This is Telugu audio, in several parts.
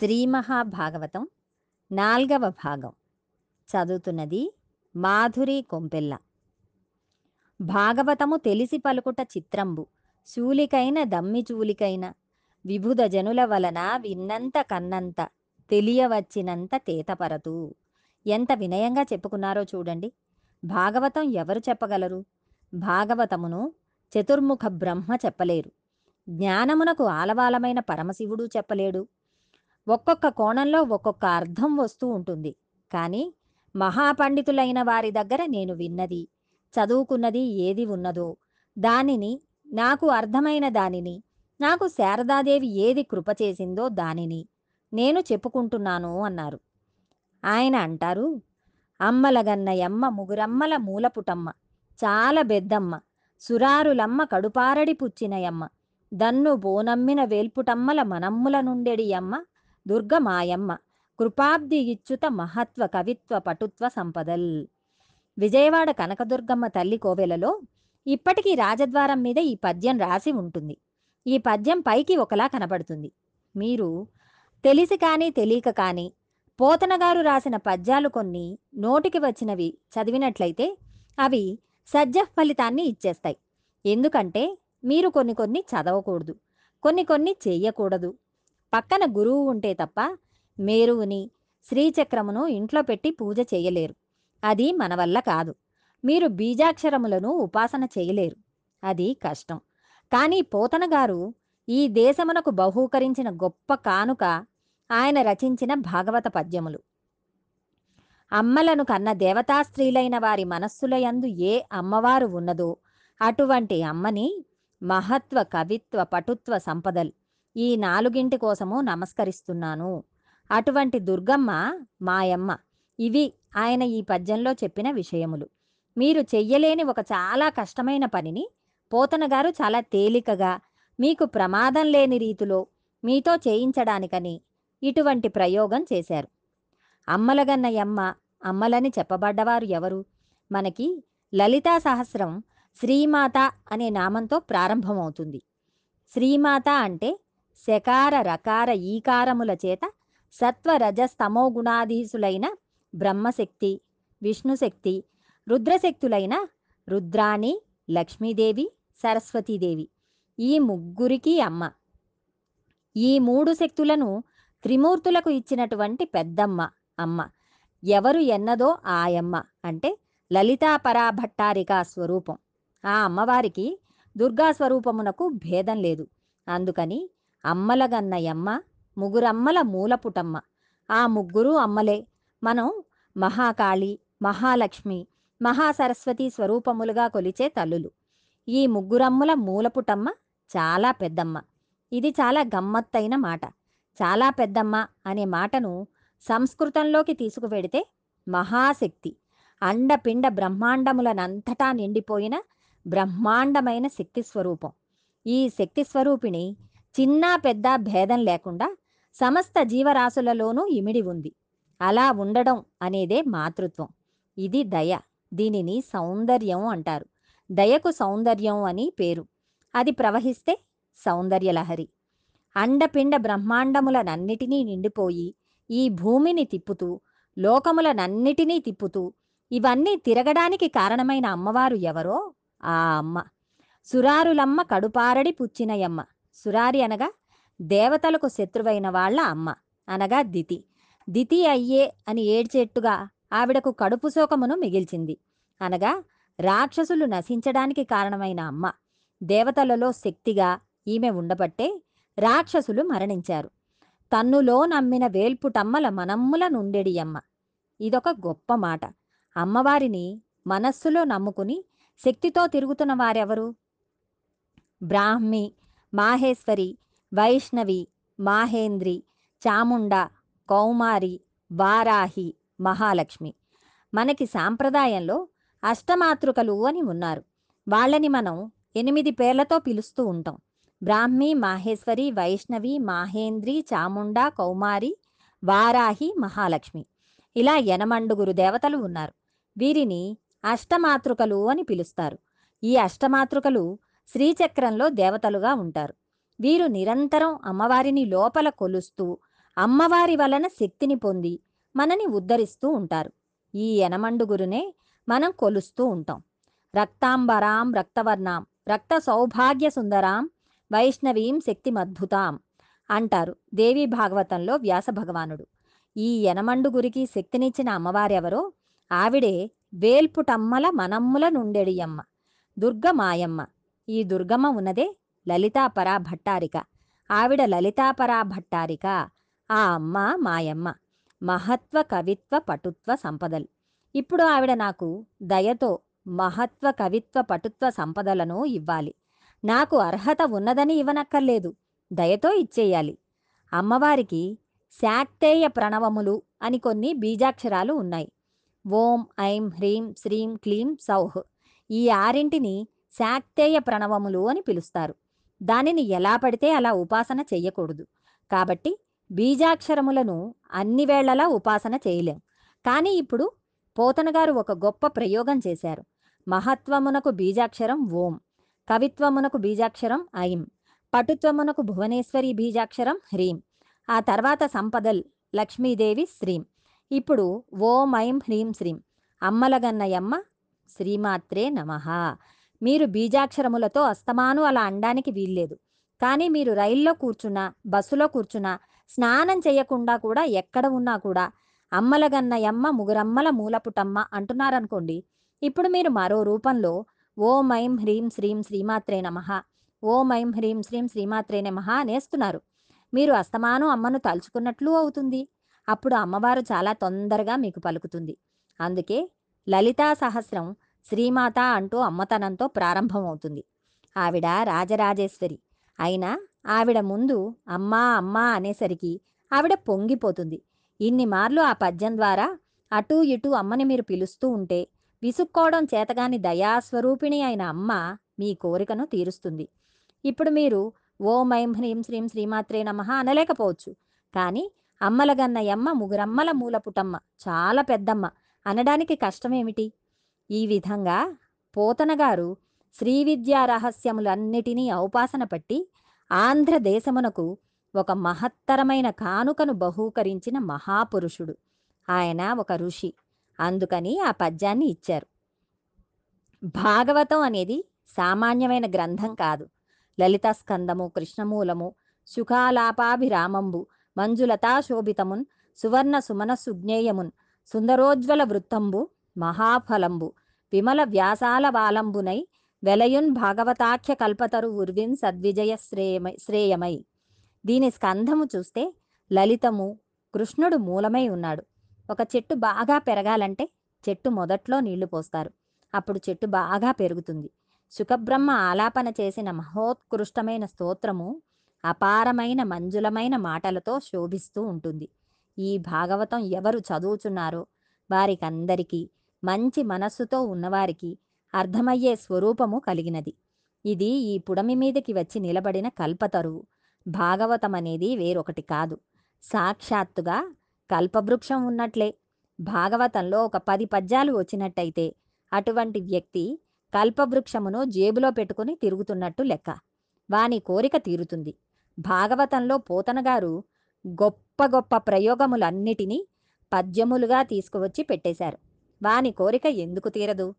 శ్రీ మహాభాగవతం నాల్గవ భాగం. చదువుతున్నది మాధురి కొంపెల్ల. భాగవతము తెలిసి పలుకుట చిత్రంబు. శూలికైన దమ్మి చూలికైన విభుద జనుల వలన విన్నంత కన్నంత తెలియవచ్చినంత తేతపరతు. ఎంత వినయంగా చెప్పుకున్నారో చూడండి. భాగవతం ఎవరు చెప్పగలరు? భాగవతమును చతుర్ముఖ బ్రహ్మ చెప్పలేరు. జ్ఞానమునకు ఆలవాలమైన పరమశివుడు చెప్పలేడు. ఒక్కొక్క కోణంలో ఒక్కొక్క అర్థం వస్తూ ఉంటుంది. కానీ మహాపండితులైన వారి దగ్గర నేను విన్నది చదువుకున్నది ఏది ఉన్నదో దానిని నాకు అర్థమైన దానిని నాకు శారదాదేవి ఏది కృప చేసిందో దానిని నేను చెప్పుకుంటున్నాను అన్నారు. ఆయన అంటారు అమ్మలగన్నయమ్మ ముగురమ్మల మూలపుటమ్మ చాలా బెద్దమ్మ సురారులమ్మ కడుపారడి పుచ్చినయమ్మ దన్ను బోనమ్మిన వేల్పుటమ్మల మనమ్ముల నుండెడియమ్మ దుర్గమాయమ్మ. కృపాబ్ది ఇచ్చుత మహత్వ కవిత్వ పటుత్వ సంపదల్. విజయవాడ కనకదుర్గమ్మ తల్లి కోవెలలో ఇప్పటికీ రాజద్వారం మీద ఈ పద్యం రాసి ఉంటుంది. ఈ పద్యం పైకి ఒకలా కనబడుతుంది. మీరు తెలిసి కానీ తెలియక కానీ పోతనగారు రాసిన పద్యాలు కొన్ని నోటికి వచ్చినవి చదివినట్లయితే అవి సజ్జ ఫలితాన్ని ఇచ్చేస్తాయి. ఎందుకంటే మీరు కొన్ని కొన్ని చదవకూడదు. కొన్ని కొన్ని చేయకూడదు పక్కన గురువు ఉంటే తప్ప మేరువుని శ్రీచక్రమును ఇంట్లో పెట్టి పూజ చేయలేరు. అది మన వల్ల కాదు. మీరు బీజాక్షరములను ఉపాసన చేయలేరు. అది కష్టం. కానీ పోతన గారు ఈ దేశమునకు బహూకరించిన గొప్ప కానుక ఆయన రచించిన భాగవత పద్యములు. అమ్మలను కన్న దేవతా స్త్రీలైన వారి మనస్సులయందు ఏ అమ్మవారు ఉన్నదో అటువంటి అమ్మని మహత్వ కవిత్వ పటుత్వ సంపదలు ఈ నాలుగింటి కోసము నమస్కరిస్తున్నాను. అటువంటి దుర్గమ్మ మాయమ్మ. ఇవి ఆయన ఈ పద్యంలో చెప్పిన విషయములు. మీరు చెయ్యలేని ఒక చాలా కష్టమైన పనిని పోతన గారు చాలా తేలికగా మీకు ప్రమాదం లేని రీతిలో మీతో చేయించడానికని ఇటువంటి ప్రయోగం చేశారు. అమ్మలగన్నయమ్మ అమ్మలని చెప్పబడ్డవారు ఎవరు? మనకి లలితా సహస్రం శ్రీమాత అనే నామంతో ప్రారంభమవుతుంది. శ్రీమాత అంటే శకార రకార ఈకారముల చేత సత్వరజస్తమో గుణాధీసులైన బ్రహ్మశక్తి విష్ణుశక్తి రుద్రశక్తులైన రుద్రాణి లక్ష్మీదేవి సరస్వతీదేవి. ఈ ముగ్గురికి అమ్మ. ఈ మూడు శక్తులను త్రిమూర్తులకు ఇచ్చినటువంటి పెద్దమ్మ అమ్మ. ఎవరు ఎన్నదో ఆయమ్మ అంటే లలితాపరాభట్టారిక స్వరూపం. ఆ అమ్మవారికి దుర్గా స్వరూపమునకు భేదం లేదు. అందుకని అమ్మలగన్నయమ్మ ముగ్గురమ్మల మూలపుటమ్మ. ఆ ముగ్గురు అమ్మలే. మనం మహాకాళి మహాలక్ష్మి మహాసరస్వతి స్వరూపములుగా కొలిచే తల్లులు. ఈ ముగ్గురమ్మల మూలపుటమ్మ చాలా పెద్దమ్మ. ఇది చాలా గమ్మత్తైన మాట. చాలా పెద్దమ్మ అనే మాటను సంస్కృతంలోకి తీసుకువెడితే మహాశక్తి. అండపిండ బ్రహ్మాండములనంతటా నిండిపోయిన బ్రహ్మాండమైన శక్తి స్వరూపం ఈ శక్తి స్వరూపిణి చిన్న పెద్ద భేదం లేకుండా సమస్త జీవరాశులలోనూ ఇమిడి ఉంది. అలా ఉండడం అనేదే మాతృత్వం. ఇది దయ. దీనిని సౌందర్యం అంటారు. దయకు సౌందర్యం అని పేరు. అది ప్రవహిస్తే సౌందర్యలహరి అండపిండ బ్రహ్మాండములనన్నిటినీ నిండిపోయి ఈ భూమిని తిప్పుతూ లోకములనన్నిటినీ తిప్పుతూ ఇవన్నీ తిరగడానికి కారణమైన అమ్మవారు ఎవరో? ఆ అమ్మ. సురారులమ్మ కడుపారడి పుచ్చినయమ్మ సురారి అనగా దేవతలకు శత్రువైన వాళ్ళ అమ్మ అనగా దితి. దితి అయ్యే అని ఏడ్చేట్టుగా ఆవిడకు కడుపు శోకమును మిగిల్చింది. అనగా రాక్షసులు నశించడానికి కారణమైన అమ్మ దేవతలలో శక్తిగా ఈమె ఉండబట్టే రాక్షసులు మరణించారు. తన్నులో నమ్మిన వేల్పుటమ్మల మనమ్ముల నుండెడి అమ్మ. ఇదొక గొప్ప మాట. అమ్మవారిని మనస్సులో నమ్ముకుని శక్తితో తిరుగుతున్న వారెవరు? బ్రాహ్మి మాహేశ్వరి వైష్ణవి మాహేంద్రి చాముండ కౌమారి వారాహి మహాలక్ష్మి. మనకి సాంప్రదాయంలో అష్టమాతృకలు అని ఉన్నారు. వాళ్ళని మనం ఎనిమిది పేర్లతో పిలుస్తూ ఉంటాం. బ్రాహ్మి మాహేశ్వరి వైష్ణవి మాహేంద్రి చాముండ కౌమారి వారాహి మహాలక్ష్మి. ఇలా ఎనమండుగురు దేవతలు ఉన్నారు. వీరిని అష్టమాతృకలు అని పిలుస్తారు. ఈ అష్టమాతృకలు శ్రీచక్రంలో దేవతలుగా ఉంటారు. వీరు నిరంతరం అమ్మవారిని లోపల కొలుస్తూ అమ్మవారి వలన శక్తిని పొంది మనని ఉద్ధరిస్తూ ఉంటారు. ఈ యనమండుగురునే మనం కొలుస్తూ ఉంటాం. రక్తాంబరాం రక్తవర్ణాం రక్త సౌభాగ్య సుందరాం వైష్ణవీం శక్తిమద్భుతాం అంటారు దేవి భాగవతంలో వ్యాస భగవానుడు. ఈ యనమండుగురికి శక్తినిచ్చిన అమ్మవారెవరో? ఆవిడే వేల్పుటమ్మల మనమ్ముల నుండెడియమ్మ దుర్గ మాయమ్మ ఈ దుర్గమ్మ ఉన్నదే లలితాపరా భట్టారిక. ఆవిడ లలితాపరా భట్టారిక. ఆ అమ్మ మాయమ్మ. మహత్వ కవిత్వ పటుత్వ సంపదలు. ఇప్పుడు ఆవిడ నాకు దయతో మహత్వ కవిత్వ పటుత్వ సంపదలను ఇవ్వాలి. నాకు అర్హత ఉన్నదని ఇవ్వనక్కర్లేదు. దయతో ఇచ్చేయాలి. అమ్మవారికి శాక్తేయ ప్రణవములు అని కొన్ని బీజాక్షరాలు ఉన్నాయి. ఓం ఐం హ్రీం శ్రీం క్లీం సౌహ్. ఈ ఆరింటిని శాక్తేయ ప్రణవములు అని పిలుస్తారు. దానిని ఎలా పడితే అలా ఉపాసన చేయకూడదు. కాబట్టి బీజాక్షరములను అన్ని వేళలా ఉపాసన చేయలేం. కానీ ఇప్పుడు పోతనగారు ఒక గొప్ప ప్రయోగం చేశారు. మహత్వమునకు బీజాక్షరం ఓం కవిత్వమునకు బీజాక్షరం ఐం పటుత్వమునకు భువనేశ్వరి బీజాక్షరం హ్రీం ఆ తర్వాత సంపదల్ లక్ష్మీదేవి శ్రీం. ఇప్పుడు ఓం ఐం హ్రీం శ్రీం అమ్మలగన్నయమ్మ శ్రీమాత్రే నమః. మీరు బీజాక్షరములతో అస్తమాను అలా అనడానికి వీల్లేదు. కానీ మీరు రైల్లో కూర్చున్నా బస్సులో కూర్చున్నా స్నానం చేయకుండా కూడా ఎక్కడ ఉన్నా కూడా అమ్మలగన్నయమ్మ ముగురమ్మల మూలపుటమ్మ అంటున్నారనుకోండి ఇప్పుడు మీరు మరో రూపంలో ఓం ఐం హ్రీం శ్రీం శ్రీమాత్రే నమ ఓం ఐం హ్రీం శ్రీం శ్రీమాత్రే నమ అనేస్తున్నారు. మీరు అస్తమానం అమ్మను తలుచుకున్నట్లు అవుతుంది. అప్పుడు అమ్మవారు చాలా తొందరగా మీకు పలుకుతుంది. అందుకే లలితా సహస్రం శ్రీమాత అంటూ అమ్మతనంతో ప్రారంభమవుతుంది. ఆవిడ రాజరాజేశ్వరి. అయినా ఆవిడ ముందు అమ్మా అమ్మా అనేసరికి ఆవిడ పొంగిపోతుంది. ఇన్ని మార్లు ఆ పద్యం ద్వారా అటూ ఇటూ అమ్మని మీరు పిలుస్తూ ఉంటే విసుక్కోవడం చేతగాని దయాస్వరూపిణి అయిన అమ్మ మీ కోరికను తీరుస్తుంది. ఇప్పుడు మీరు ఓం ఐం హ్రీం శ్రీం శ్రీమాత్రే నమ అనలేకపోవచ్చు. కానీ అమ్మలగన్నయమ్మ ముగురమ్మల మూలపుటమ్మ చాలా పెద్దమ్మ. అనడానికి కష్టమేమిటి? ఈ విధంగా పోతనగారు శ్రీ విద్యా రహస్యములన్నిటినీ ఔపాసన పట్టి ఆంధ్రదేశమునకు ఒక మహత్తరమైన కానుకను బహూకరించిన మహాపురుషుడు. ఆయన ఒక ఋషి. అందుకని ఆ పద్యాన్ని ఇచ్చారు. భాగవతం అనేది సామాన్యమైన గ్రంథం కాదు. లలిత స్కందము కృష్ణమూలము సుఖాలాపాభిరామంబు మంజులతా శోభితమున్ సువర్ణ సుమన సుజ్ఞేయమున్ సుందరోజ్వల వృత్తంబు మహాఫలంబు విమల వ్యాసాల వాలంబునై వెలయున్ భాగవతాఖ్య కల్పతరు ఉర్విన్ సద్విజయ శ్రేయమై శ్రేయమై. దీని స్కంధము చూస్తే లలితము కృష్ణుడు మూలమై ఉన్నాడు. ఒక చెట్టు బాగా పెరగాలంటే చెట్టు మొదట్లో నీళ్ళు పోస్తారు. అప్పుడు చెట్టు బాగా పెరుగుతుంది. సుఖబ్రహ్మ ఆలాపన చేసిన మహోత్కృష్టమైన స్తోత్రము అపారమైన మంజులమైన మాటలతో శోభిస్తూ ఉంటుంది. ఈ భాగవతం ఎవరు చదువుచున్నారో వారికందరికీ మంచి మనస్సుతో ఉన్నవారికి అర్థమయ్యే స్వరూపము కలిగినది. ఇది ఈ పుడమి మీదకి వచ్చి నిలబడిన కల్పతరువు. భాగవతం అనేది వేరొకటి కాదు. సాక్షాత్తుగా కల్పవృక్షం ఉన్నట్లే. భాగవతంలో ఒక పది పద్యాలు వచ్చినట్టయితే అటువంటి వ్యక్తి కల్పవృక్షమును జేబులో పెట్టుకుని తిరుగుతున్నట్టు లెక్క. వాని కోరిక తీరుతుంది. భాగవతంలో పోతనగారు గొప్ప గొప్ప ప్రయోగములన్నిటినీ పద్యములుగా తీసుకువచ్చి పెట్టేశారు. వాని కోరిక ఎందుకు తీరదు?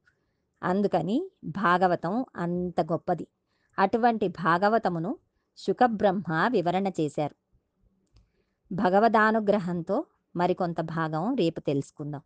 అందుకని భాగవతం అంత గొప్పది. అటువంటి భాగవతమును శుకబ్రహ్మ వివరణ చేశారు. భగవదానుగ్రహంతో మరికొంత భాగం రేపు తెలుసుకుందాం.